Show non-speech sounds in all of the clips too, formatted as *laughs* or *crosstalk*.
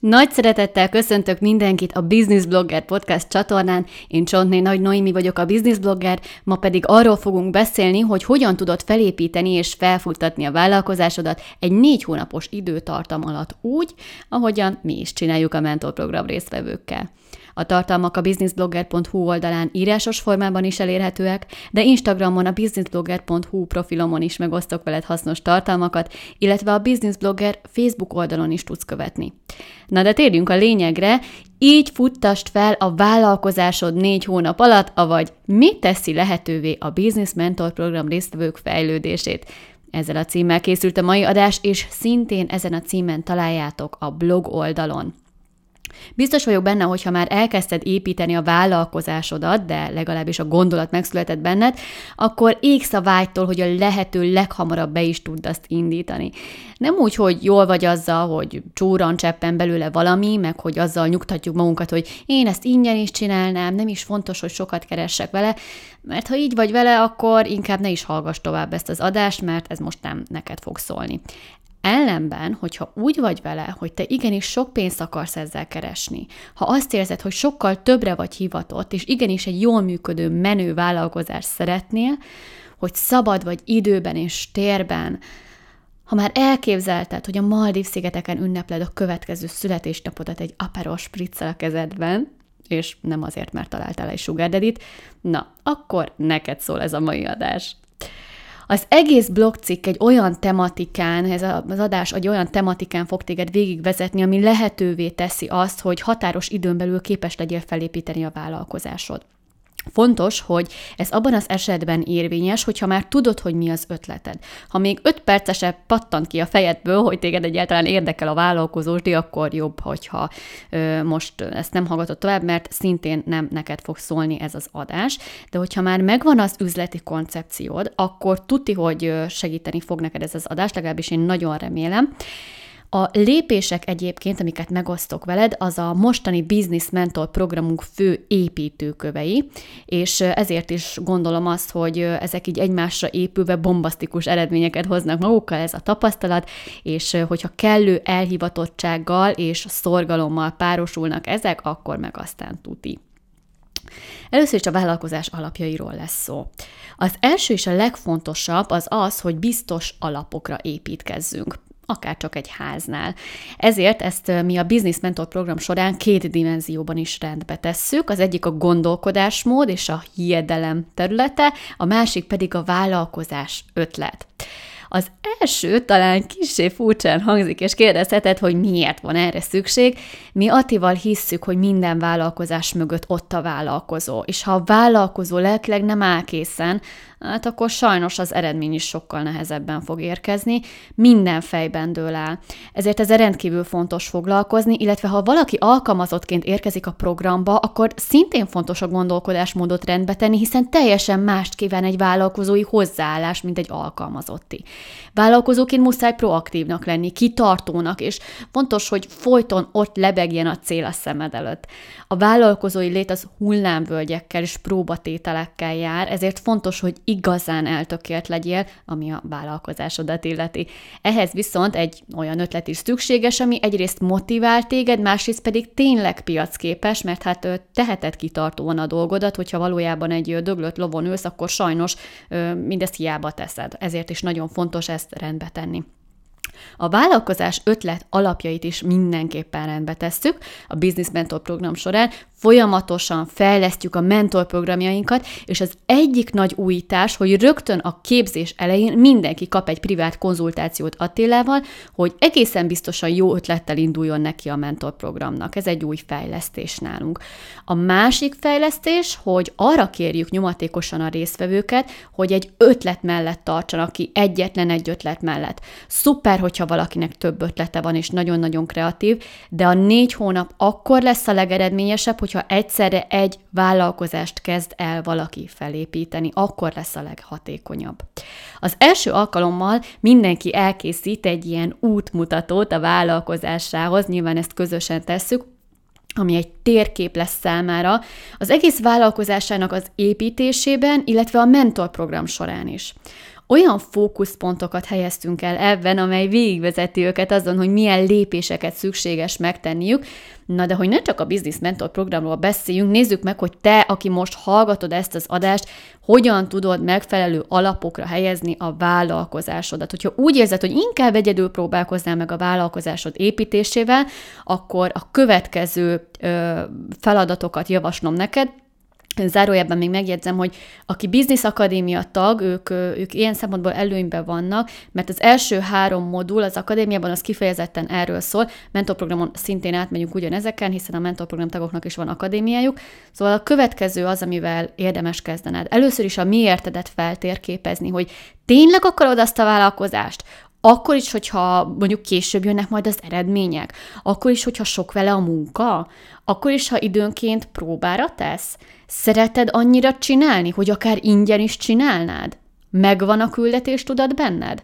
Nagy szeretettel köszöntök mindenkit a Business Blogger podcast csatornán. Én Csontné Nagy Noémi vagyok a Business Blogger, ma pedig arról fogunk beszélni, hogy hogyan tudod felépíteni és felfuttatni a vállalkozásodat egy négy hónapos időtartam alatt úgy, ahogyan mi is csináljuk a mentorprogram résztvevőkkel. A tartalmak a businessblogger.hu oldalán írásos formában is elérhetőek, de Instagramon a businessblogger.hu profilomon is megosztok veled hasznos tartalmakat, illetve a Businessblogger Facebook oldalon is tudsz követni. Na de térjünk a lényegre, így futtast fel a vállalkozásod négy hónap alatt, avagy mi teszi lehetővé a Business Mentor program résztvevők fejlődését. Ezzel a címmel készült a mai adás, és szintén ezen a címen találjátok a blog oldalon. Biztos vagyok benne, hogy ha már elkezdted építeni a vállalkozásodat, de legalábbis a gondolat megszületett benned, akkor égsz a vágytól, hogy a lehető leghamarabb be is tudd azt indítani. Nem úgy, hogy jól vagy azzal, hogy csóran cseppen belőle valami, meg hogy azzal nyugtatjuk magunkat, hogy én ezt ingyen is csinálnám, nem is fontos, hogy sokat keressek vele, mert ha így vagy vele, akkor inkább ne is hallgass tovább ezt az adást, mert ez most nem neked fog szólni. Ellenben, hogyha úgy vagy vele, hogy te igenis sok pénzt akarsz ezzel keresni, ha azt érzed, hogy sokkal többre vagy hivatott, és igenis egy jól működő, menő vállalkozást szeretnél, hogy szabad vagy időben és térben, ha már elképzelted, hogy a Maldív szigeteken ünnepled a következő születésnapodat egy aperos spriccel a kezedben, és nem azért, mert találtál egy sugar na, akkor neked szól ez a mai adás. Az egész blogcikk egy olyan tematikán, ez az adás egy olyan tematikán fog téged végigvezetni, ami lehetővé teszi azt, hogy határos időn belül képes legyél felépíteni a vállalkozásod. Fontos, hogy ez abban az esetben érvényes, hogyha már tudod, hogy mi az ötleted. Ha még öt percesebb pattant ki a fejedből, hogy téged egyáltalán érdekel a vállalkozósdi, akkor jobb, hogyha ö, most ezt nem hallgatod tovább, mert szintén nem neked fog szólni ez az adás. De hogyha már megvan az üzleti koncepciód, akkor tuti, hogy segíteni fog neked ez az adás, legalábbis én nagyon remélem. A lépések egyébként, amiket megosztok veled, az a mostani Business Mentor programunk fő építőkövei, és ezért is gondolom azt, hogy ezek így egymásra épülve bombasztikus eredményeket hoznak magukkal ez a tapasztalat, és hogyha kellő elhivatottsággal és szorgalommal párosulnak ezek, akkor meg aztán tuti. Először is a vállalkozás alapjairól lesz szó. Az első és a legfontosabb az az, hogy biztos alapokra építkezzünk akár csak egy háznál. Ezért ezt mi a Business Mentor program során két dimenzióban is rendbe tesszük. Az egyik a gondolkodásmód és a hiedelem területe, a másik pedig a vállalkozás ötlet. Az első talán kicsi furcsán hangzik, és kérdezheted, hogy miért van erre szükség. Mi Attival hisszük, hogy minden vállalkozás mögött ott a vállalkozó, és ha a vállalkozó lelkileg nem áll készen, hát akkor sajnos az eredmény is sokkal nehezebben fog érkezni, minden fejben dől el. Ezért ez rendkívül fontos foglalkozni, illetve ha valaki alkalmazottként érkezik a programba, akkor szintén fontos a gondolkodásmódot rendbe tenni, hiszen teljesen mást kíván egy vállalkozói hozzáállás, mint egy alkalmazotti. Vállalkozóként muszáj proaktívnak lenni, kitartónak, és fontos, hogy folyton ott lebegjen a cél a szemed előtt. A vállalkozói lét az hullámvölgyekkel és próbatételekkel jár, ezért fontos, hogy igazán eltökélt legyél, ami a vállalkozásodat illeti. Ehhez viszont egy olyan ötlet is szükséges, ami egyrészt motivál téged, másrészt pedig tényleg piacképes, mert hát teheted kitartóan a dolgodat, hogyha valójában egy döglött lovon ülsz, akkor sajnos mindezt hiába teszed. Ezért is nagyon fontos ezt rendbe tenni. A vállalkozás ötlet alapjait is mindenképpen rendbe tesszük a Business Mentor program során, folyamatosan fejlesztjük a mentor programjainkat, és az egyik nagy újítás, hogy rögtön a képzés elején mindenki kap egy privát konzultációt Attilával, hogy egészen biztosan jó ötlettel induljon neki a mentor programnak. Ez egy új fejlesztés nálunk. A másik fejlesztés, hogy arra kérjük nyomatékosan a résztvevőket, hogy egy ötlet mellett tartsanak ki, egyetlen egy ötlet mellett. Szuper, hogyha valakinek több ötlete van, és nagyon-nagyon kreatív, de a négy hónap akkor lesz a legeredményesebb, hogyha egyszerre egy vállalkozást kezd el valaki felépíteni, akkor lesz a leghatékonyabb. Az első alkalommal mindenki elkészít egy ilyen útmutatót a vállalkozásához, nyilván ezt közösen tesszük, ami egy térkép lesz számára, az egész vállalkozásának az építésében, illetve a mentorprogram során is. Olyan fókuszpontokat helyeztünk el ebben, amely végigvezeti őket azon, hogy milyen lépéseket szükséges megtenniük. Na de hogy ne csak a Business Mentor programról beszéljünk, nézzük meg, hogy te, aki most hallgatod ezt az adást, hogyan tudod megfelelő alapokra helyezni a vállalkozásodat. Hogyha úgy érzed, hogy inkább egyedül próbálkoznál meg a vállalkozásod építésével, akkor a következő ö, feladatokat javaslom neked, Zárójában még megjegyzem, hogy aki Business Akadémia tag, ők, ők ilyen szempontból előnyben vannak, mert az első három modul az akadémiában az kifejezetten erről szól, mentorprogramon szintén átmegyünk ugyanezeken, hiszen a mentorprogram tagoknak is van akadémiájuk. Szóval a következő az, amivel érdemes kezdened. Először is a miértedet feltérképezni, hogy tényleg akarod azt a vállalkozást, akkor is, hogyha mondjuk később jönnek majd az eredmények, akkor is, hogyha sok vele a munka, akkor is, ha időnként próbára tesz, szereted annyira csinálni, hogy akár ingyen is csinálnád? Megvan a küldetés tudat benned?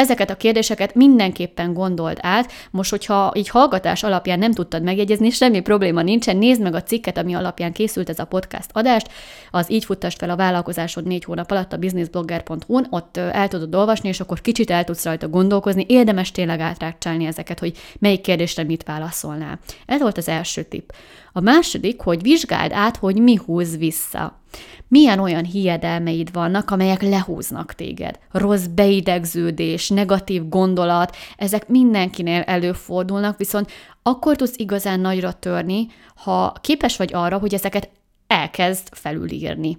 Ezeket a kérdéseket mindenképpen gondold át. Most, hogyha így hallgatás alapján nem tudtad megjegyezni, semmi probléma nincsen, nézd meg a cikket, ami alapján készült ez a podcast adást, az így futtasd fel a vállalkozásod négy hónap alatt a businessblogger.hu-n, ott el tudod olvasni, és akkor kicsit el tudsz rajta gondolkozni, érdemes tényleg átrákcsálni ezeket, hogy melyik kérdésre mit válaszolnál. Ez volt az első tipp. A második, hogy vizsgáld át, hogy mi húz vissza. Milyen olyan hiedelmeid vannak, amelyek lehúznak téged? Rossz beidegződés, negatív gondolat, ezek mindenkinél előfordulnak, viszont akkor tudsz igazán nagyra törni, ha képes vagy arra, hogy ezeket elkezd felülírni.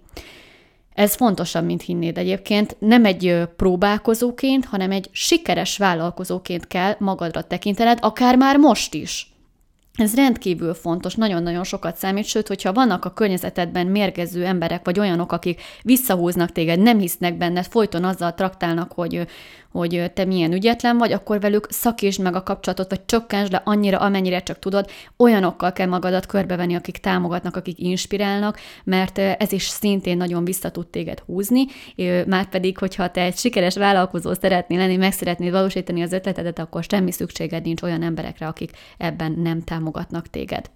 Ez fontosabb, mint hinnéd egyébként. Nem egy próbálkozóként, hanem egy sikeres vállalkozóként kell magadra tekintened, akár már most is. Ez rendkívül fontos, nagyon-nagyon sokat számít, sőt, hogyha vannak a környezetedben mérgező emberek, vagy olyanok, akik visszahúznak téged, nem hisznek benned, folyton azzal traktálnak, hogy hogy te milyen ügyetlen vagy, akkor velük szakítsd meg a kapcsolatot, vagy csökkentsd le annyira, amennyire csak tudod. Olyanokkal kell magadat körbevenni, akik támogatnak, akik inspirálnak, mert ez is szintén nagyon vissza tud téged húzni, már pedig, hogyha te egy sikeres vállalkozó szeretnél lenni, meg szeretnéd valósítani az ötletedet, akkor semmi szükséged nincs olyan emberekre, akik ebben nem támogatnak téged.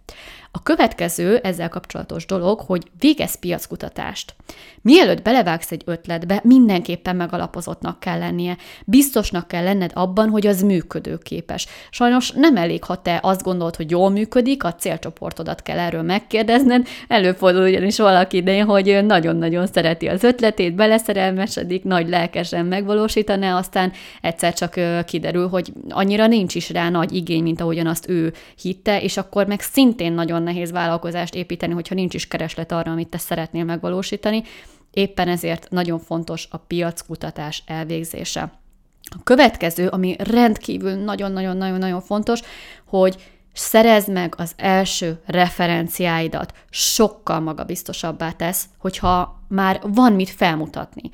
A következő ezzel kapcsolatos dolog, hogy végez piackutatást. Mielőtt belevágsz egy ötletbe, mindenképpen megalapozottnak kell lennie. Biztosnak kell lenned abban, hogy az működőképes. Sajnos nem elég, ha te azt gondolod, hogy jól működik, a célcsoportodat kell erről megkérdezned. Előfordul ugyanis valaki idején, hogy nagyon-nagyon szereti az ötletét, beleszerelmesedik, nagy lelkesen megvalósítaná, aztán egyszer csak kiderül, hogy annyira nincs is rá nagy igény, mint ahogyan azt ő hitte, és akkor meg szintén nagyon nehéz vállalkozást építeni, hogyha nincs is kereslet arra, amit te szeretnél megvalósítani. Éppen ezért nagyon fontos a piackutatás elvégzése. A következő, ami rendkívül nagyon-nagyon-nagyon-nagyon fontos, hogy szerezd meg az első referenciáidat, sokkal magabiztosabbá tesz, hogyha már van mit felmutatni.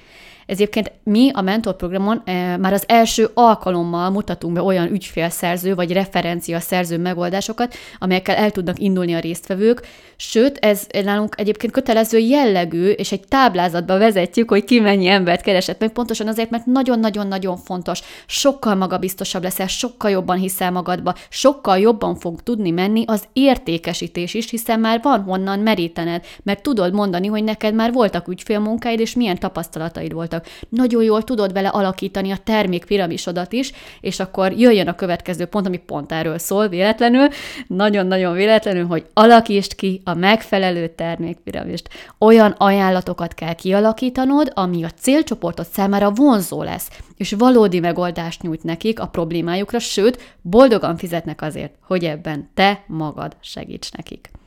Egyébként mi a mentorprogramon e, már az első alkalommal mutatunk be olyan ügyfélszerző vagy referencia szerző megoldásokat, amelyekkel el tudnak indulni a résztvevők, sőt, ez nálunk egyébként kötelező jellegű, és egy táblázatba vezetjük, hogy ki mennyi embert keresett meg, pontosan azért, mert nagyon-nagyon-nagyon fontos, sokkal magabiztosabb leszel, sokkal jobban hiszel magadba, sokkal jobban fog tudni menni az értékesítés is, hiszen már van honnan merítened, mert tudod mondani, hogy neked már voltak ügyfélmunkáid, és milyen tapasztalataid voltak voltak. Nagyon jól tudod vele alakítani a termék piramisodat is, és akkor jöjjön a következő pont, ami pont erről szól véletlenül, nagyon-nagyon véletlenül, hogy alakítsd ki a megfelelő termékpiramist. Olyan ajánlatokat kell kialakítanod, ami a célcsoportot számára vonzó lesz, és valódi megoldást nyújt nekik a problémájukra, sőt, boldogan fizetnek azért, hogy ebben te magad segíts nekik.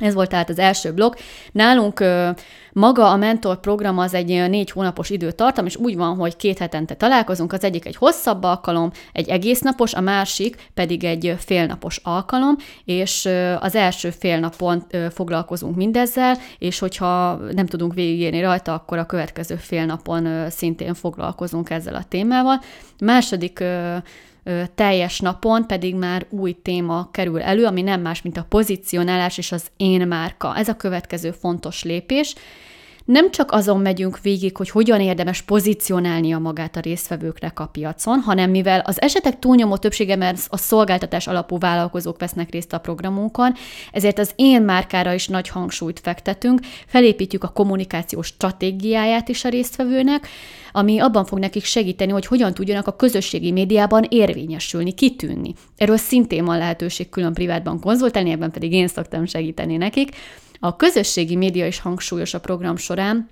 Ez volt tehát az első blokk. Nálunk maga a mentor program az egy négy hónapos időtartam, és úgy van, hogy két hetente találkozunk, az egyik egy hosszabb alkalom, egy egész napos, a másik pedig egy félnapos alkalom, és az első fél napon foglalkozunk mindezzel, és hogyha nem tudunk végigérni rajta, akkor a következő fél napon szintén foglalkozunk ezzel a témával. Második teljes napon pedig már új téma kerül elő, ami nem más, mint a pozicionálás és az én márka. Ez a következő fontos lépés. Nem csak azon megyünk végig, hogy hogyan érdemes pozícionálnia magát a résztvevőknek a piacon, hanem mivel az esetek túlnyomó többsége, mert a szolgáltatás alapú vállalkozók vesznek részt a programunkon, ezért az én márkára is nagy hangsúlyt fektetünk, felépítjük a kommunikációs stratégiáját is a résztvevőnek, ami abban fog nekik segíteni, hogy hogyan tudjanak a közösségi médiában érvényesülni, kitűnni. Erről szintén van lehetőség külön privátban konzultálni, ebben pedig én szoktam segíteni nekik. A közösségi média is hangsúlyos a program során,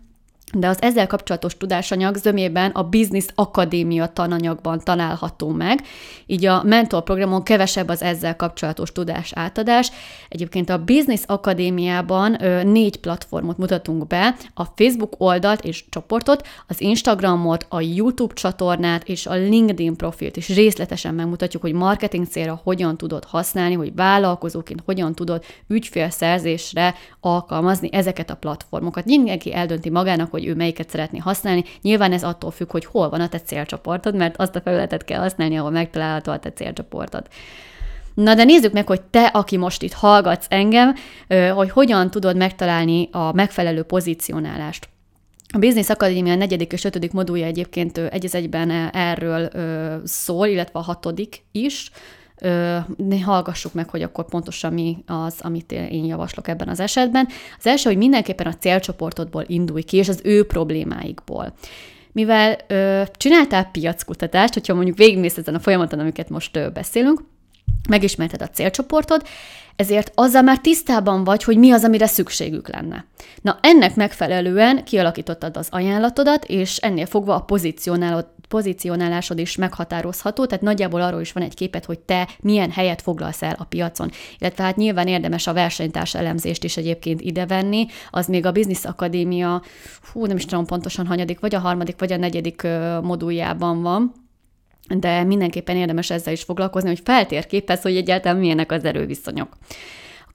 de az ezzel kapcsolatos tudásanyag zömében a Business Akadémia tananyagban található meg, így a mentor programon kevesebb az ezzel kapcsolatos tudás átadás. Egyébként a Business Akadémiában ö, négy platformot mutatunk be, a Facebook oldalt és csoportot, az Instagramot, a YouTube csatornát és a LinkedIn profilt is részletesen megmutatjuk, hogy marketing célra hogyan tudod használni, hogy vállalkozóként hogyan tudod ügyfélszerzésre alkalmazni ezeket a platformokat. Mindenki eldönti magának, hogy ő melyiket szeretné használni. Nyilván ez attól függ, hogy hol van a te célcsoportod, mert azt a felületet kell használni, ahol megtalálható a te célcsoportod. Na de nézzük meg, hogy te, aki most itt hallgatsz engem, hogy hogyan tudod megtalálni a megfelelő pozícionálást. A Business Academia negyedik és ötödik modulja egyébként egy egyben erről szól, illetve a hatodik is, ne hallgassuk meg, hogy akkor pontosan mi az, amit én javaslok ebben az esetben. Az első, hogy mindenképpen a célcsoportodból indulj ki, és az ő problémáikból mivel ö, csináltál piackutatást, hogyha mondjuk végigmész ezen a folyamaton, amiket most ö, beszélünk, megismerted a célcsoportod, ezért azzal már tisztában vagy, hogy mi az, amire szükségük lenne. Na, ennek megfelelően kialakítottad az ajánlatodat, és ennél fogva a pozícionálod pozícionálásod is meghatározható, tehát nagyjából arról is van egy képet, hogy te milyen helyet foglalsz el a piacon. Illetve hát nyilván érdemes a versenytárs elemzést is egyébként idevenni, az még a Business Akadémia, hú, nem is tudom pontosan hanyadik, vagy a harmadik, vagy a negyedik moduljában van, de mindenképpen érdemes ezzel is foglalkozni, hogy feltérképez, hogy egyáltalán milyenek az erőviszonyok.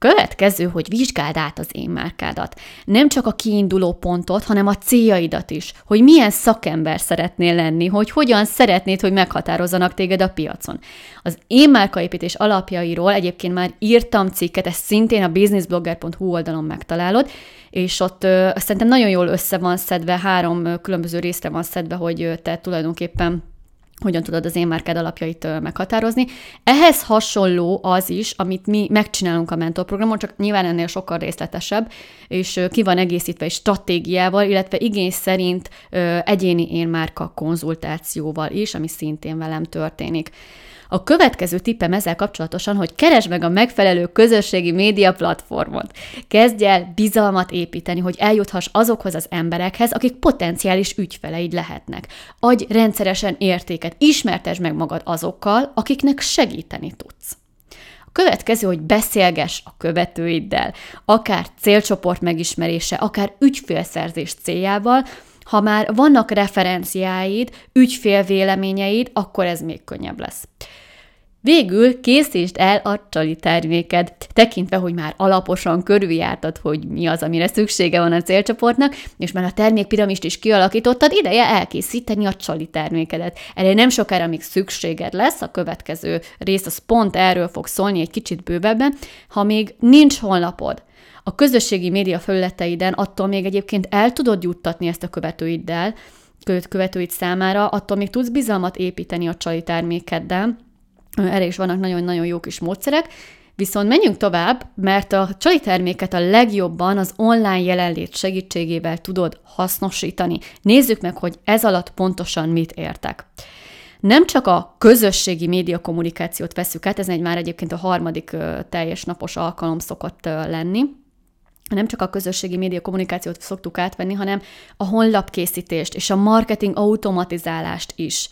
Következő, hogy vizsgáld át az én márkádat. Nem csak a kiinduló pontot, hanem a céljaidat is, hogy milyen szakember szeretnél lenni, hogy hogyan szeretnéd, hogy meghatározzanak téged a piacon. Az én márkaépítés alapjairól egyébként már írtam cikket, ezt szintén a businessblogger.hu oldalon megtalálod, és ott ö, szerintem nagyon jól össze van szedve, három különböző részre van szedve, hogy te tulajdonképpen hogyan tudod az én márkád alapjait meghatározni. Ehhez hasonló az is, amit mi megcsinálunk a mentorprogramon, csak nyilván ennél sokkal részletesebb, és ki van egészítve egy stratégiával, illetve igény szerint egyéni én márka konzultációval is, ami szintén velem történik. A következő tippem ezzel kapcsolatosan, hogy keresd meg a megfelelő közösségi média platformot. Kezdj el bizalmat építeni, hogy eljuthass azokhoz az emberekhez, akik potenciális ügyfeleid lehetnek. Adj rendszeresen értéket, ismertesd meg magad azokkal, akiknek segíteni tudsz. Következő, hogy beszélgess a követőiddel, akár célcsoport megismerése, akár ügyfélszerzés céljával, ha már vannak referenciáid, ügyfélvéleményeid, akkor ez még könnyebb lesz. Végül készítsd el a csali terméked, tekintve, hogy már alaposan körüljártad, hogy mi az, amire szüksége van a célcsoportnak, és már a termékpiramist is kialakítottad, ideje elkészíteni a csali termékedet. Erre nem sokára még szükséged lesz, a következő rész az pont erről fog szólni egy kicsit bővebben, ha még nincs honlapod, a közösségi média felületeiden attól még egyébként el tudod juttatni ezt a követőiddel, követőid számára, attól még tudsz bizalmat építeni a csali termékeddel, erre is vannak nagyon-nagyon jó kis módszerek, Viszont menjünk tovább, mert a csali terméket a legjobban az online jelenlét segítségével tudod hasznosítani. Nézzük meg, hogy ez alatt pontosan mit értek. Nem csak a közösségi média kommunikációt veszük át, ez egy már egyébként a harmadik teljes napos alkalom szokott lenni, nem csak a közösségi média kommunikációt szoktuk átvenni, hanem a honlapkészítést és a marketing automatizálást is.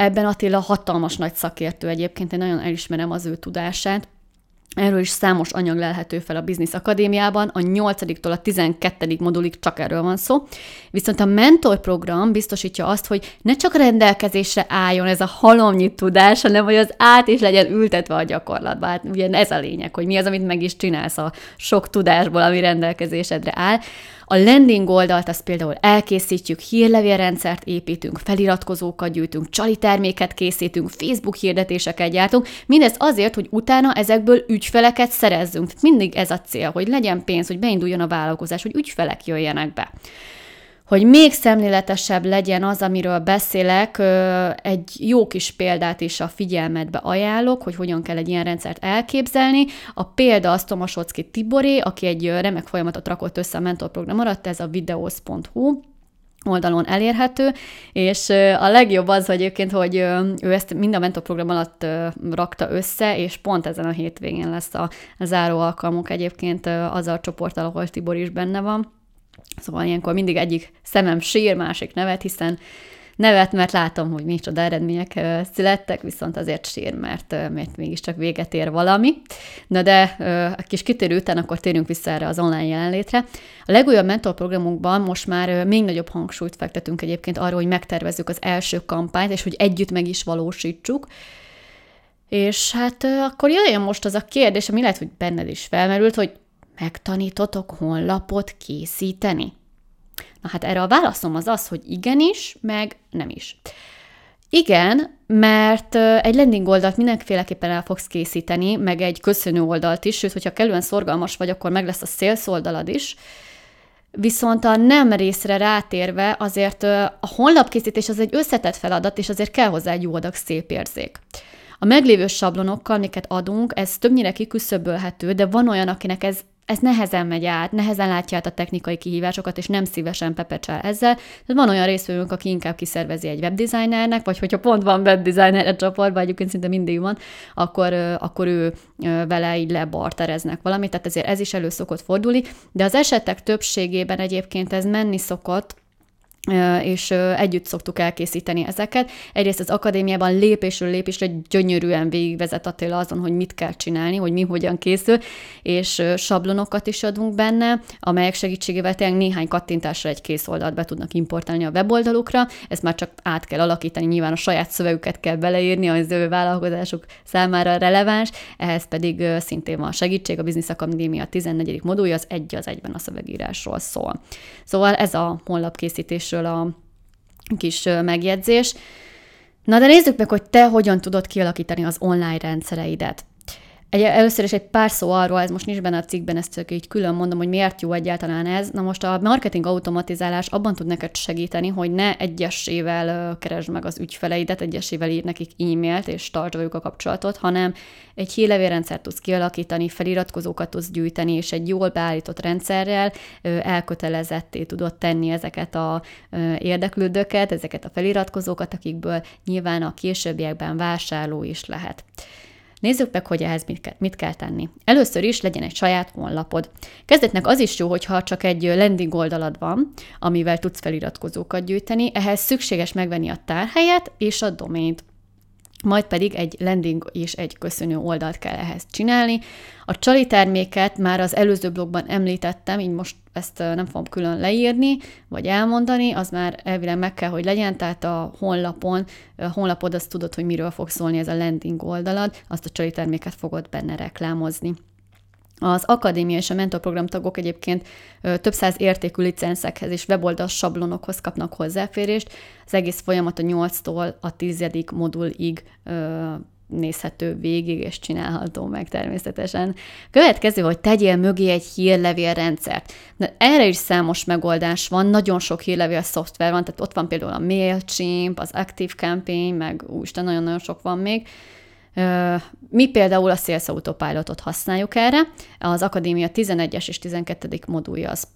Ebben Attila hatalmas nagy szakértő egyébként, én nagyon elismerem az ő tudását, Erről is számos anyag lelhető fel a Business Akadémiában, a 8-tól a 12. modulig csak erről van szó. Viszont a mentor program biztosítja azt, hogy ne csak rendelkezésre álljon ez a halomnyi tudás, hanem hogy az át is legyen ültetve a gyakorlatba. Hát ugye ez a lényeg, hogy mi az, amit meg is csinálsz a sok tudásból, ami rendelkezésedre áll. A landing oldalt azt például elkészítjük, hírlevélrendszert építünk, feliratkozókat gyűjtünk, csali terméket készítünk, Facebook hirdetéseket gyártunk, mindez azért, hogy utána ezekből ügyfeleket szerezzünk. Mindig ez a cél, hogy legyen pénz, hogy beinduljon a vállalkozás, hogy ügyfelek jöjjenek be. Hogy még szemléletesebb legyen az, amiről beszélek, egy jó kis példát is a figyelmetbe ajánlok, hogy hogyan kell egy ilyen rendszert elképzelni. A példa az Tomasocki Tiboré, aki egy remek folyamatot rakott össze a mentorprogram alatt, ez a videos.hu, oldalon elérhető, és a legjobb az hogy egyébként, hogy ő ezt mind a mentorprogram alatt rakta össze, és pont ezen a hétvégén lesz a záró alkalmunk egyébként azzal a csoporttal, ahol Tibor is benne van. Szóval ilyenkor mindig egyik szemem sír, másik nevet, hiszen nevet, mert látom, hogy micsoda eredmények születtek, viszont azért sír, mert, mert mégiscsak véget ér valami. Na de a kis kitérő után akkor térjünk vissza erre az online jelenlétre. A legújabb mentorprogramunkban most már még nagyobb hangsúlyt fektetünk egyébként arra, hogy megtervezzük az első kampányt, és hogy együtt meg is valósítsuk. És hát akkor jöjjön most az a kérdés, ami lehet, hogy benned is felmerült, hogy megtanítotok honlapot készíteni? Na hát erre a válaszom az az, hogy igenis, meg nem is. Igen, mert egy landing oldalt mindenféleképpen el fogsz készíteni, meg egy köszönő oldalt is, sőt, hogyha kellően szorgalmas vagy, akkor meg lesz a sales oldalad is. Viszont a nem részre rátérve azért a honlapkészítés az egy összetett feladat, és azért kell hozzá egy jó adag szép érzék. A meglévő sablonokkal, amiket adunk, ez többnyire kiküszöbölhető, de van olyan, akinek ez ez nehezen megy át, nehezen látja át a technikai kihívásokat, és nem szívesen pepecsel ezzel. Tehát van olyan részvevőnk, aki inkább kiszervezi egy webdesignernek, vagy hogyha pont van webdesigner a csoportban, egyébként szinte mindig van, akkor, akkor ő vele így lebartereznek valamit, tehát ezért ez is elő szokott fordulni, de az esetek többségében egyébként ez menni szokott, és együtt szoktuk elkészíteni ezeket. Egyrészt az akadémiában lépésről lépésre gyönyörűen végigvezet Attila azon, hogy mit kell csinálni, hogy mi hogyan készül, és sablonokat is adunk benne, amelyek segítségével tényleg néhány kattintásra egy kész oldalt be tudnak importálni a weboldalukra. Ezt már csak át kell alakítani, nyilván a saját szövegüket kell beleírni, az ő vállalkozásuk számára releváns, ehhez pedig szintén van segítség, a Business Akadémia 14. modulja, az egy az egyben a szövegírásról szól. Szóval ez a honlapkészítésről erről a kis megjegyzés. Na de nézzük meg, hogy te hogyan tudod kialakítani az online rendszereidet. Egy, először is egy pár szó arról, ez most nincs benne a cikkben, ezt csak így külön mondom, hogy miért jó egyáltalán ez. Na most a marketing automatizálás abban tud neked segíteni, hogy ne egyesével keresd meg az ügyfeleidet, egyesével ír nekik e-mailt és tartsd velük a kapcsolatot, hanem egy hírlevélrendszert tudsz kialakítani, feliratkozókat tudsz gyűjteni, és egy jól beállított rendszerrel elkötelezetté tudod tenni ezeket a érdeklődőket, ezeket a feliratkozókat, akikből nyilván a későbbiekben vásárló is lehet. Nézzük meg, hogy ehhez mit kell, mit kell tenni. Először is legyen egy saját honlapod. Kezdetnek az is jó, hogyha csak egy landing oldalad van, amivel tudsz feliratkozókat gyűjteni, ehhez szükséges megvenni a tárhelyet és a domaint majd pedig egy landing és egy köszönő oldalt kell ehhez csinálni. A csali terméket már az előző blogban említettem, így most ezt nem fogom külön leírni, vagy elmondani, az már elvileg meg kell, hogy legyen, tehát a honlapon, a honlapod azt tudod, hogy miről fog szólni ez a landing oldalad, azt a csali terméket fogod benne reklámozni. Az akadémia és a mentorprogram tagok egyébként több száz értékű licenszekhez és weboldal sablonokhoz kapnak hozzáférést. Az egész folyamat a 8-tól a 10. modulig nézhető végig, és csinálható meg természetesen. Következő, hogy tegyél mögé egy hírlevélrendszert. De erre is számos megoldás van, nagyon sok hírlevél szoftver van, tehát ott van például a MailChimp, az Active Campaign, meg úristen, nagyon-nagyon sok van még. Mi például a Sales Autopilotot használjuk erre, az Akadémia 11-es és 12. modulja az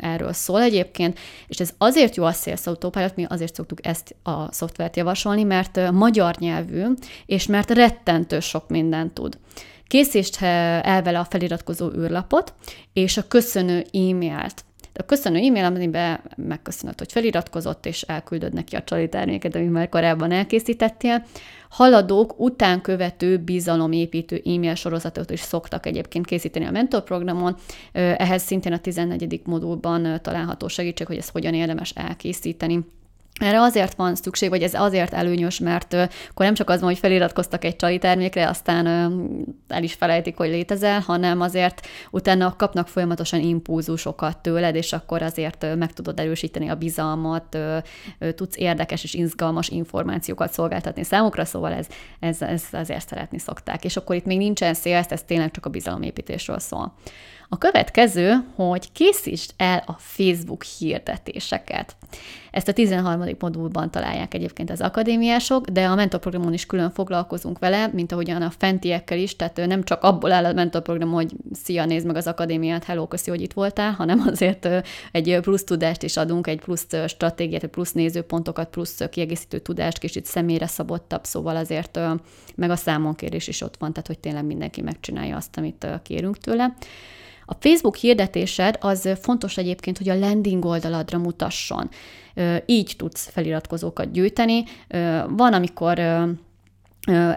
erről szól egyébként, és ez azért jó a Sales Autopilot, mi azért szoktuk ezt a szoftvert javasolni, mert magyar nyelvű, és mert rettentő sok mindent tud. Készítsd el vele a feliratkozó űrlapot, és a köszönő e-mailt. De a köszönő e-mail, amiben megköszönöd, hogy feliratkozott, és elküldöd neki a csali terméket, amit már korábban elkészítettél. Haladók után követő bizalomépítő e-mail sorozatot is szoktak egyébként készíteni a mentorprogramon. Ehhez szintén a 14. modulban található segítség, hogy ezt hogyan érdemes elkészíteni erre azért van szükség, vagy ez azért előnyös, mert akkor nem csak az van, hogy feliratkoztak egy csai termékre, aztán el is felejtik, hogy létezel, hanem azért utána kapnak folyamatosan impulzusokat tőled, és akkor azért meg tudod erősíteni a bizalmat, tudsz érdekes és izgalmas információkat szolgáltatni számukra, szóval ez, ez, ez azért szeretni szokták. És akkor itt még nincsen szél, ez tényleg csak a bizalomépítésről szól. A következő, hogy készítsd el a Facebook hirdetéseket. Ezt a 13. modulban találják egyébként az akadémiások, de a mentorprogramon is külön foglalkozunk vele, mint ahogyan a fentiekkel is, tehát nem csak abból áll a mentorprogram, hogy szia, nézd meg az akadémiát, hello, köszi, hogy itt voltál, hanem azért egy plusz tudást is adunk, egy plusz stratégiát, plusz nézőpontokat, plusz kiegészítő tudást, kicsit személyre szabottabb, szóval azért meg a számonkérés is ott van, tehát hogy tényleg mindenki megcsinálja azt, amit kérünk tőle. A Facebook hirdetésed az fontos egyébként, hogy a landing oldaladra mutasson. Így tudsz feliratkozókat gyűjteni. Van, amikor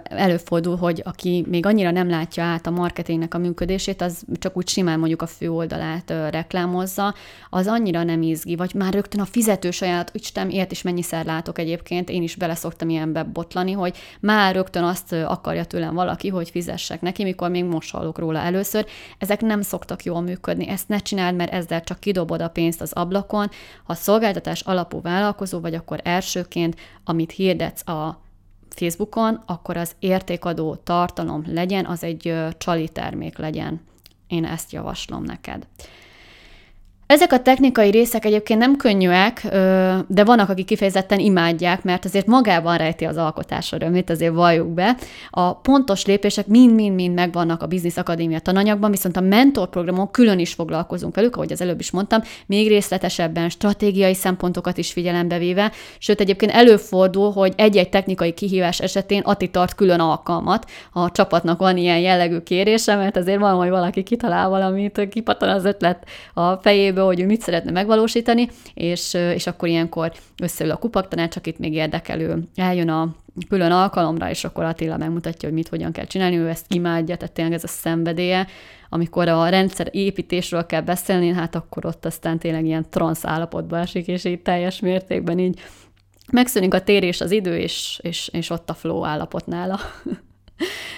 előfordul, hogy aki még annyira nem látja át a marketingnek a működését, az csak úgy simán mondjuk a fő oldalát reklámozza, az annyira nem izgi, vagy már rögtön a fizető saját, Isten, ilyet is mennyiszer látok egyébként, én is bele szoktam ilyenbe botlani, hogy már rögtön azt akarja tőlem valaki, hogy fizessek neki, mikor még most hallok róla először. Ezek nem szoktak jól működni, ezt ne csináld, mert ezzel csak kidobod a pénzt az ablakon. Ha szolgáltatás alapú vállalkozó vagy, akkor elsőként, amit hirdetsz a Facebookon, akkor az értékadó tartalom legyen, az egy csali termék legyen. Én ezt javaslom neked. Ezek a technikai részek egyébként nem könnyűek, de vannak, akik kifejezetten imádják, mert azért magában rejti az alkotás örömét, azért valljuk be. A pontos lépések mind-mind-mind megvannak a Business Akadémia tananyagban, viszont a mentorprogramon külön is foglalkozunk velük, ahogy az előbb is mondtam, még részletesebben, stratégiai szempontokat is figyelembe véve, sőt egyébként előfordul, hogy egy-egy technikai kihívás esetén Ati tart külön alkalmat, a csapatnak van ilyen jellegű kérése, mert azért van, hogy valaki kitalál valamit, kipattan az ötlet a fejébe, fejéből, hogy ő mit szeretne megvalósítani, és, és akkor ilyenkor összeül a kupaktanács, akit még érdekelő, eljön a külön alkalomra, és akkor Attila megmutatja, hogy mit hogyan kell csinálni, ő ezt imádja, tehát tényleg ez a szenvedélye. Amikor a rendszer építésről kell beszélni, hát akkor ott aztán tényleg ilyen transz állapotba esik, és így teljes mértékben így megszűnik a tér és az idő, és, és, és ott a flow állapot nála. *laughs*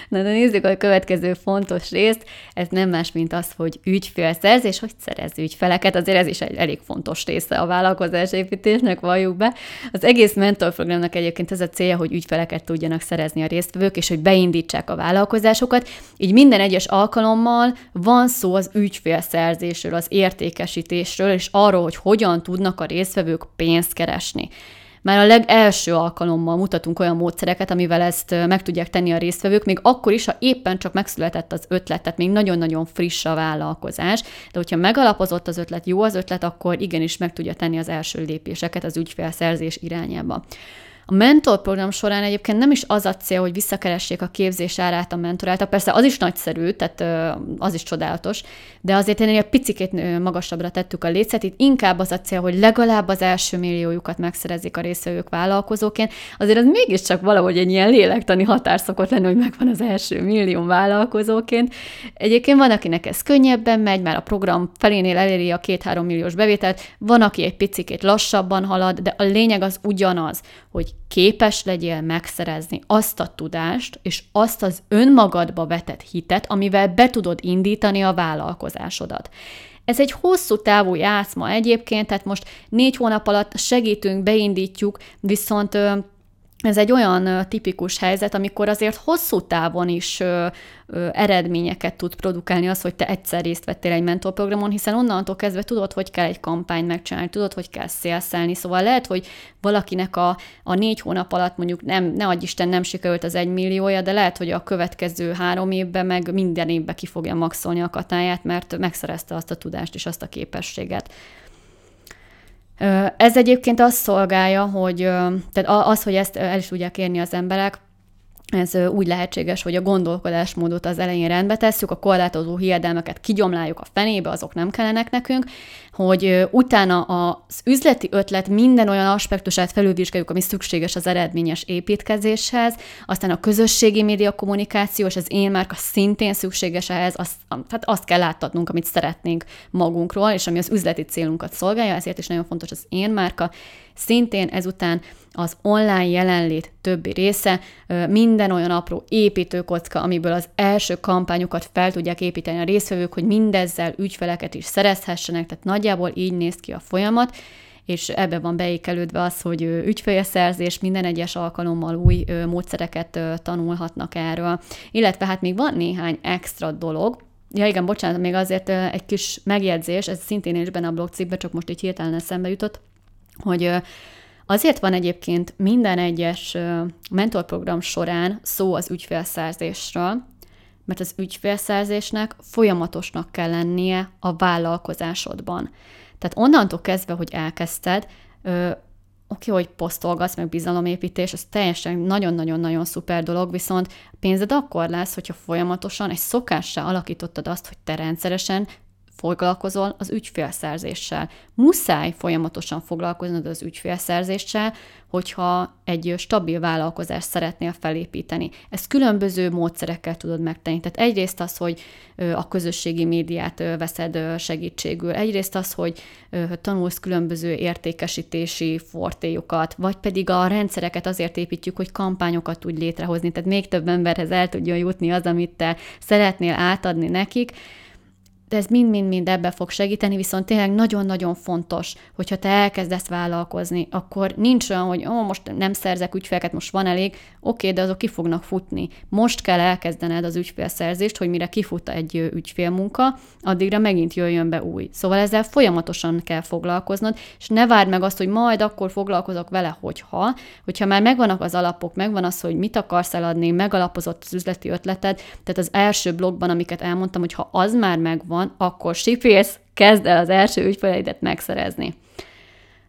Na de nézzük a következő fontos részt, ez nem más, mint az, hogy ügyfélszerzés, hogy szerez ügyfeleket, azért ez is egy elég fontos része a vállalkozás építésnek, valljuk be. Az egész mentorprogramnak egyébként ez a célja, hogy ügyfeleket tudjanak szerezni a résztvevők, és hogy beindítsák a vállalkozásokat. Így minden egyes alkalommal van szó az ügyfélszerzésről, az értékesítésről, és arról, hogy hogyan tudnak a résztvevők pénzt keresni. Már a legelső alkalommal mutatunk olyan módszereket, amivel ezt meg tudják tenni a résztvevők, még akkor is, ha éppen csak megszületett az ötlet, tehát még nagyon-nagyon friss a vállalkozás, de hogyha megalapozott az ötlet, jó az ötlet, akkor igenis meg tudja tenni az első lépéseket az ügyfélszerzés irányába. A mentorprogram során egyébként nem is az a cél, hogy visszakeressék a képzés árát a mentoráltal. Persze az is nagyszerű, tehát az is csodálatos, de azért ennél picit magasabbra tettük a lécet. Itt inkább az a cél, hogy legalább az első milliójukat megszerezzék a részvevők vállalkozóként. Azért az mégiscsak valahogy egy ilyen lélektani határ szokott lenni, hogy megvan az első millió vállalkozóként. Egyébként van, akinek ez könnyebben megy, már a program felénél eléri a két-három milliós bevételt, van, aki egy picit lassabban halad, de a lényeg az ugyanaz, hogy képes legyél megszerezni azt a tudást, és azt az önmagadba vetett hitet, amivel be tudod indítani a vállalkozásodat. Ez egy hosszú távú játszma egyébként, tehát most négy hónap alatt segítünk, beindítjuk, viszont ez egy olyan tipikus helyzet, amikor azért hosszú távon is ö, ö, eredményeket tud produkálni az, hogy te egyszer részt vettél egy mentorprogramon, hiszen onnantól kezdve tudod, hogy kell egy kampányt megcsinálni, tudod, hogy kell szélszelni, szóval lehet, hogy valakinek a, a négy hónap alatt mondjuk nem, ne adj Isten, nem sikerült az egy milliója, de lehet, hogy a következő három évben meg minden évben ki fogja maxolni a katáját, mert megszerezte azt a tudást és azt a képességet. Ez egyébként azt szolgálja, hogy tehát az, hogy ezt el is tudják érni az emberek, ez úgy lehetséges, hogy a gondolkodásmódot az elején rendbe tesszük, a korlátozó hiedelmeket kigyomláljuk a fenébe, azok nem kellenek nekünk, hogy utána az üzleti ötlet minden olyan aspektusát felülvizsgáljuk, ami szükséges az eredményes építkezéshez, aztán a közösségi média kommunikáció és az én márka szintén szükséges ehhez, azt, tehát azt kell láttatnunk, amit szeretnénk magunkról, és ami az üzleti célunkat szolgálja, ezért is nagyon fontos az én márka, szintén ezután az online jelenlét többi része, minden olyan apró építőkocka, amiből az első kampányokat fel tudják építeni a részvevők, hogy mindezzel ügyfeleket is szerezhessenek, tehát nagyjából így néz ki a folyamat, és ebbe van beékelődve az, hogy ügyfélszerzés minden egyes alkalommal új módszereket tanulhatnak erről. Illetve hát még van néhány extra dolog, Ja igen, bocsánat, még azért egy kis megjegyzés, ez szintén is benne a blogcikkben, csak most így hirtelen eszembe jutott, hogy azért van egyébként minden egyes mentorprogram során szó az ügyfélszerzésről, mert az ügyfélszerzésnek folyamatosnak kell lennie a vállalkozásodban. Tehát onnantól kezdve, hogy elkezdted, oké, okay, hogy posztolgatsz, meg bizalomépítés, ez teljesen nagyon-nagyon-nagyon szuper dolog, viszont pénzed akkor lesz, hogyha folyamatosan egy szokássá alakítottad azt, hogy te rendszeresen foglalkozol az ügyfélszerzéssel. Muszáj folyamatosan foglalkoznod az ügyfélszerzéssel, hogyha egy stabil vállalkozást szeretnél felépíteni. Ezt különböző módszerekkel tudod megtenni. Tehát egyrészt az, hogy a közösségi médiát veszed segítségül, egyrészt az, hogy tanulsz különböző értékesítési fortéjukat, vagy pedig a rendszereket azért építjük, hogy kampányokat tudj létrehozni, tehát még több emberhez el tudjon jutni az, amit te szeretnél átadni nekik, de ez mind-mind-mind ebbe fog segíteni, viszont tényleg nagyon-nagyon fontos, hogyha te elkezdesz vállalkozni, akkor nincs olyan, hogy ó, most nem szerzek ügyfeleket, most van elég, oké, de azok ki fognak futni. Most kell elkezdened az ügyfélszerzést, hogy mire kifut egy ügyfélmunka, addigra megint jöjjön be új. Szóval ezzel folyamatosan kell foglalkoznod, és ne várd meg azt, hogy majd akkor foglalkozok vele, hogyha, hogyha már megvannak az alapok, megvan az, hogy mit akarsz eladni, megalapozott az üzleti ötleted, tehát az első blogban, amiket elmondtam, hogy ha az már megvan, van, akkor sipélsz, kezd el az első ügyfeleidet megszerezni.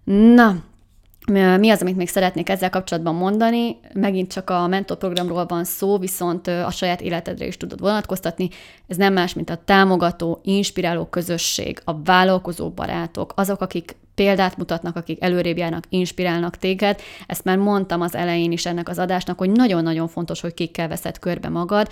Na, mi az, amit még szeretnék ezzel kapcsolatban mondani? Megint csak a mentorprogramról van szó, viszont a saját életedre is tudod vonatkoztatni. Ez nem más, mint a támogató, inspiráló közösség, a vállalkozó barátok, azok, akik példát mutatnak, akik előrébb járnak, inspirálnak téged. Ezt már mondtam az elején is ennek az adásnak, hogy nagyon-nagyon fontos, hogy kikkel veszed körbe magad,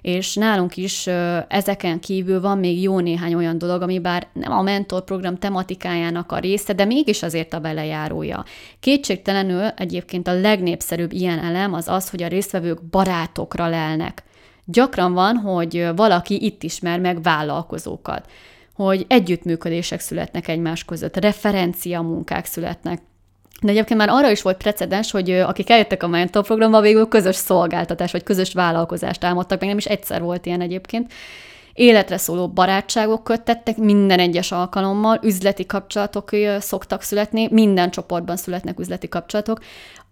és nálunk is ezeken kívül van még jó néhány olyan dolog, ami bár nem a mentorprogram tematikájának a része, de mégis azért a belejárója. Kétségtelenül egyébként a legnépszerűbb ilyen elem az az, hogy a résztvevők barátokra lelnek. Gyakran van, hogy valaki itt ismer meg vállalkozókat hogy együttműködések születnek egymás között, referencia munkák születnek. De egyébként már arra is volt precedens, hogy akik eljöttek a mentor programba, végül közös szolgáltatás vagy közös vállalkozást álmodtak, meg nem is egyszer volt ilyen egyébként. Életre szóló barátságok köttettek minden egyes alkalommal, üzleti kapcsolatok szoktak születni, minden csoportban születnek üzleti kapcsolatok,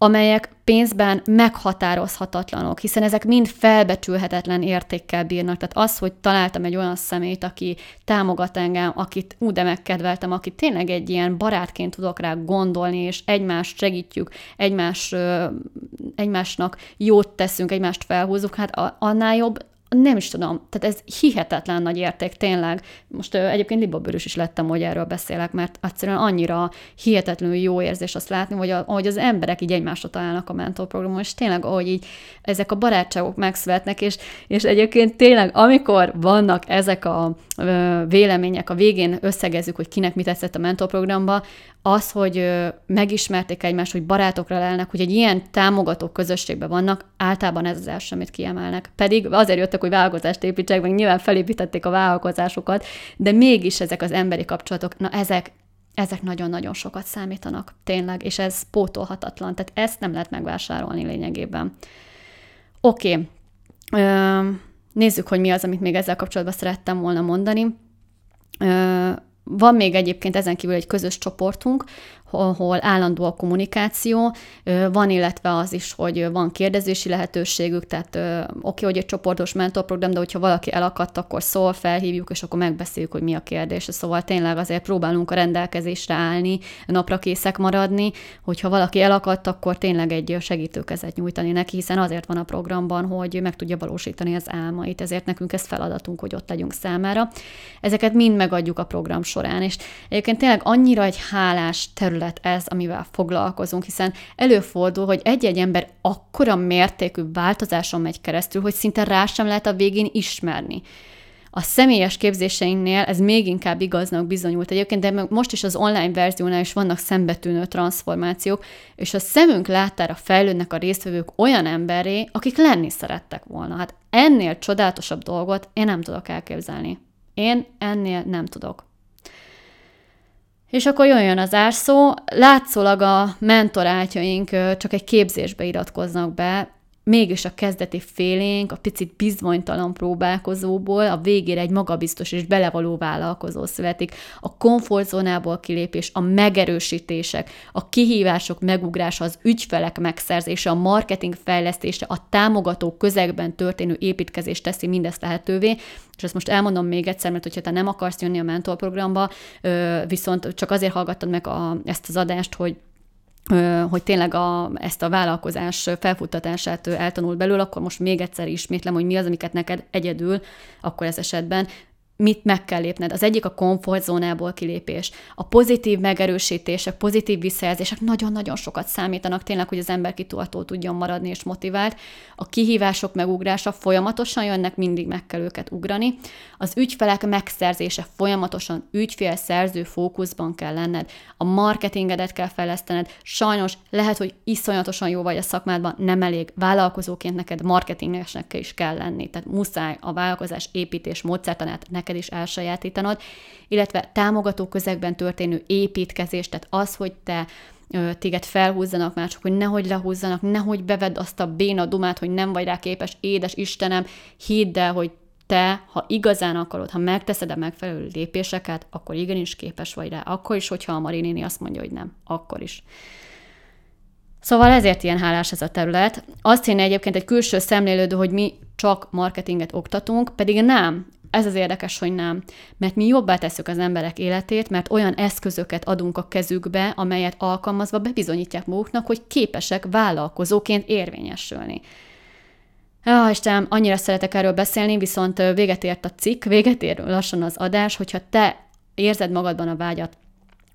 amelyek pénzben meghatározhatatlanok, hiszen ezek mind felbecsülhetetlen értékkel bírnak. Tehát az, hogy találtam egy olyan szemét, aki támogat engem, akit úgy de megkedveltem, akit tényleg egy ilyen barátként tudok rá gondolni, és egymást segítjük, egymás, egymásnak jót teszünk, egymást felhúzunk, hát annál jobb nem is tudom, tehát ez hihetetlen nagy érték, tényleg. Most egyébként libabőrös is lettem, hogy erről beszélek, mert egyszerűen annyira hihetetlenül jó érzés azt látni, hogy a, ahogy az emberek így egymásra találnak a mentorprogramon, és tényleg, ahogy így ezek a barátságok megszületnek, és, és egyébként tényleg, amikor vannak ezek a uh, vélemények, a végén összegezzük, hogy kinek mit tetszett a mentorprogramba, az, hogy megismerték egymást, hogy barátokra lelnek, hogy egy ilyen támogató közösségben vannak, általában ez az első, amit kiemelnek. Pedig azért jöttek, hogy vállalkozást építsenek, meg nyilván felépítették a vállalkozásokat, de mégis ezek az emberi kapcsolatok, na ezek, ezek nagyon-nagyon sokat számítanak, tényleg, és ez pótolhatatlan, tehát ezt nem lehet megvásárolni lényegében. Oké, okay. nézzük, hogy mi az, amit még ezzel kapcsolatban szerettem volna mondani. Van még egyébként ezen kívül egy közös csoportunk, ahol állandó a kommunikáció, van, illetve az is, hogy van kérdezési lehetőségük, tehát oké, hogy egy csoportos mentorprogram, de hogyha valaki elakadt, akkor szól, felhívjuk, és akkor megbeszéljük, hogy mi a kérdés. Szóval tényleg azért próbálunk a rendelkezésre állni, napra készek maradni, hogyha valaki elakadt, akkor tényleg egy segítőkezet nyújtani neki, hiszen azért van a programban, hogy meg tudja valósítani az álmait, ezért nekünk ez feladatunk, hogy ott legyünk számára. Ezeket mind megadjuk a program során, és egyébként tényleg annyira egy hálás terület, terület ez, amivel foglalkozunk, hiszen előfordul, hogy egy-egy ember akkora mértékű változáson megy keresztül, hogy szinte rá sem lehet a végén ismerni. A személyes képzéseinknél ez még inkább igaznak bizonyult egyébként, de most is az online verziónál is vannak szembetűnő transformációk, és a szemünk láttára fejlődnek a résztvevők olyan emberré, akik lenni szerettek volna. Hát ennél csodálatosabb dolgot én nem tudok elképzelni. Én ennél nem tudok. És akkor jöjjön az árszó, látszólag a mentorátjaink csak egy képzésbe iratkoznak be, mégis a kezdeti félénk, a picit bizonytalan próbálkozóból a végére egy magabiztos és belevaló vállalkozó születik. A komfortzónából kilépés, a megerősítések, a kihívások megugrása, az ügyfelek megszerzése, a marketing fejlesztése, a támogató közegben történő építkezés teszi mindezt lehetővé, és ezt most elmondom még egyszer, mert hogyha te nem akarsz jönni a mentorprogramba, viszont csak azért hallgattad meg a, ezt az adást, hogy hogy tényleg a, ezt a vállalkozás felfuttatását eltanul belőle, akkor most még egyszer ismétlem, hogy mi az, amiket neked egyedül, akkor ez esetben mit meg kell lépned. Az egyik a komfortzónából kilépés. A pozitív megerősítések, pozitív visszajelzések nagyon-nagyon sokat számítanak tényleg, hogy az ember kitúltól tudjon maradni és motivált. A kihívások megugrása folyamatosan jönnek, mindig meg kell őket ugrani. Az ügyfelek megszerzése folyamatosan ügyfél-szerző fókuszban kell lenned. A marketingedet kell fejlesztened. Sajnos lehet, hogy iszonyatosan jó vagy a szakmádban, nem elég. Vállalkozóként neked marketingesnek is kell lenni. Tehát muszáj a vállalkozás építés módszertanát neked neked is elsajátítanod, illetve támogató közegben történő építkezés, tehát az, hogy te téged felhúzzanak mások, hogy nehogy lehúzzanak, nehogy bevedd azt a béna dumát, hogy nem vagy rá képes, édes Istenem, hidd el, hogy te, ha igazán akarod, ha megteszed a megfelelő lépéseket, akkor igenis képes vagy rá. Akkor is, hogyha a Marinéni azt mondja, hogy nem. Akkor is. Szóval ezért ilyen hálás ez a terület. Azt hinné egyébként egy külső szemlélődő, hogy mi csak marketinget oktatunk, pedig nem. Ez az érdekes, hogy nem. Mert mi jobbá tesszük az emberek életét, mert olyan eszközöket adunk a kezükbe, amelyet alkalmazva bebizonyítják maguknak, hogy képesek vállalkozóként érvényesülni. Ja, Istenem, annyira szeretek erről beszélni, viszont véget ért a cikk, véget ér lassan az adás, hogyha te érzed magadban a vágyat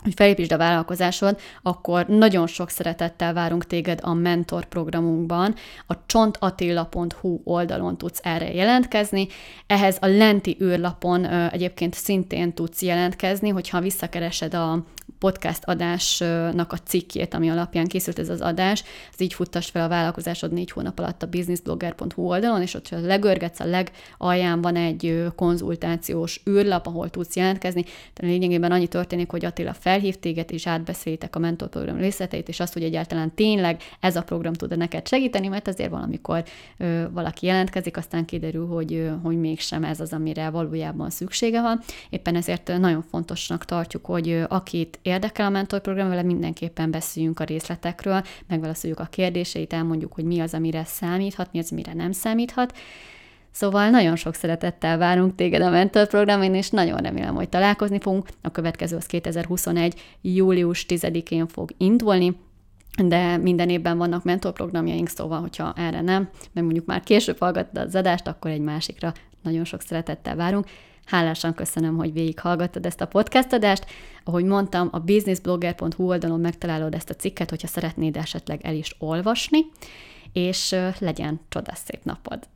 hogy felépítsd a vállalkozásod, akkor nagyon sok szeretettel várunk téged a mentor programunkban. A csontatilla.hu oldalon tudsz erre jelentkezni. Ehhez a lenti űrlapon egyébként szintén tudsz jelentkezni, hogyha visszakeresed a podcast adásnak a cikkét, ami alapján készült ez az adás, az így futtas fel a vállalkozásod négy hónap alatt a businessblogger.hu oldalon, és ott legörgetsz, a legalján van egy konzultációs űrlap, ahol tudsz jelentkezni. Tehát lényegében annyi történik, hogy Attila felhív téged, és átbeszélitek a mentorprogram részleteit, és azt, hogy egyáltalán tényleg ez a program tud neked segíteni, mert azért valamikor ö, valaki jelentkezik, aztán kiderül, hogy, ö, hogy mégsem ez az, amire valójában szüksége van. Éppen ezért nagyon fontosnak tartjuk, hogy ö, akit érdekel a mentorprogram, vele mindenképpen beszéljünk a részletekről, megválaszoljuk a kérdéseit, elmondjuk, hogy mi az, amire számíthat, mi az, amire nem számíthat. Szóval nagyon sok szeretettel várunk téged a mentorprogramon, és nagyon remélem, hogy találkozni fogunk. A következő az 2021. július 10-én fog indulni, de minden évben vannak mentorprogramjaink, szóval, hogyha erre nem, meg mondjuk már később hallgattad az adást, akkor egy másikra nagyon sok szeretettel várunk. Hálásan köszönöm, hogy végighallgattad ezt a podcast adást. Ahogy mondtam, a businessblogger.hu oldalon megtalálod ezt a cikket, hogyha szeretnéd esetleg el is olvasni, és legyen csodás szép napod!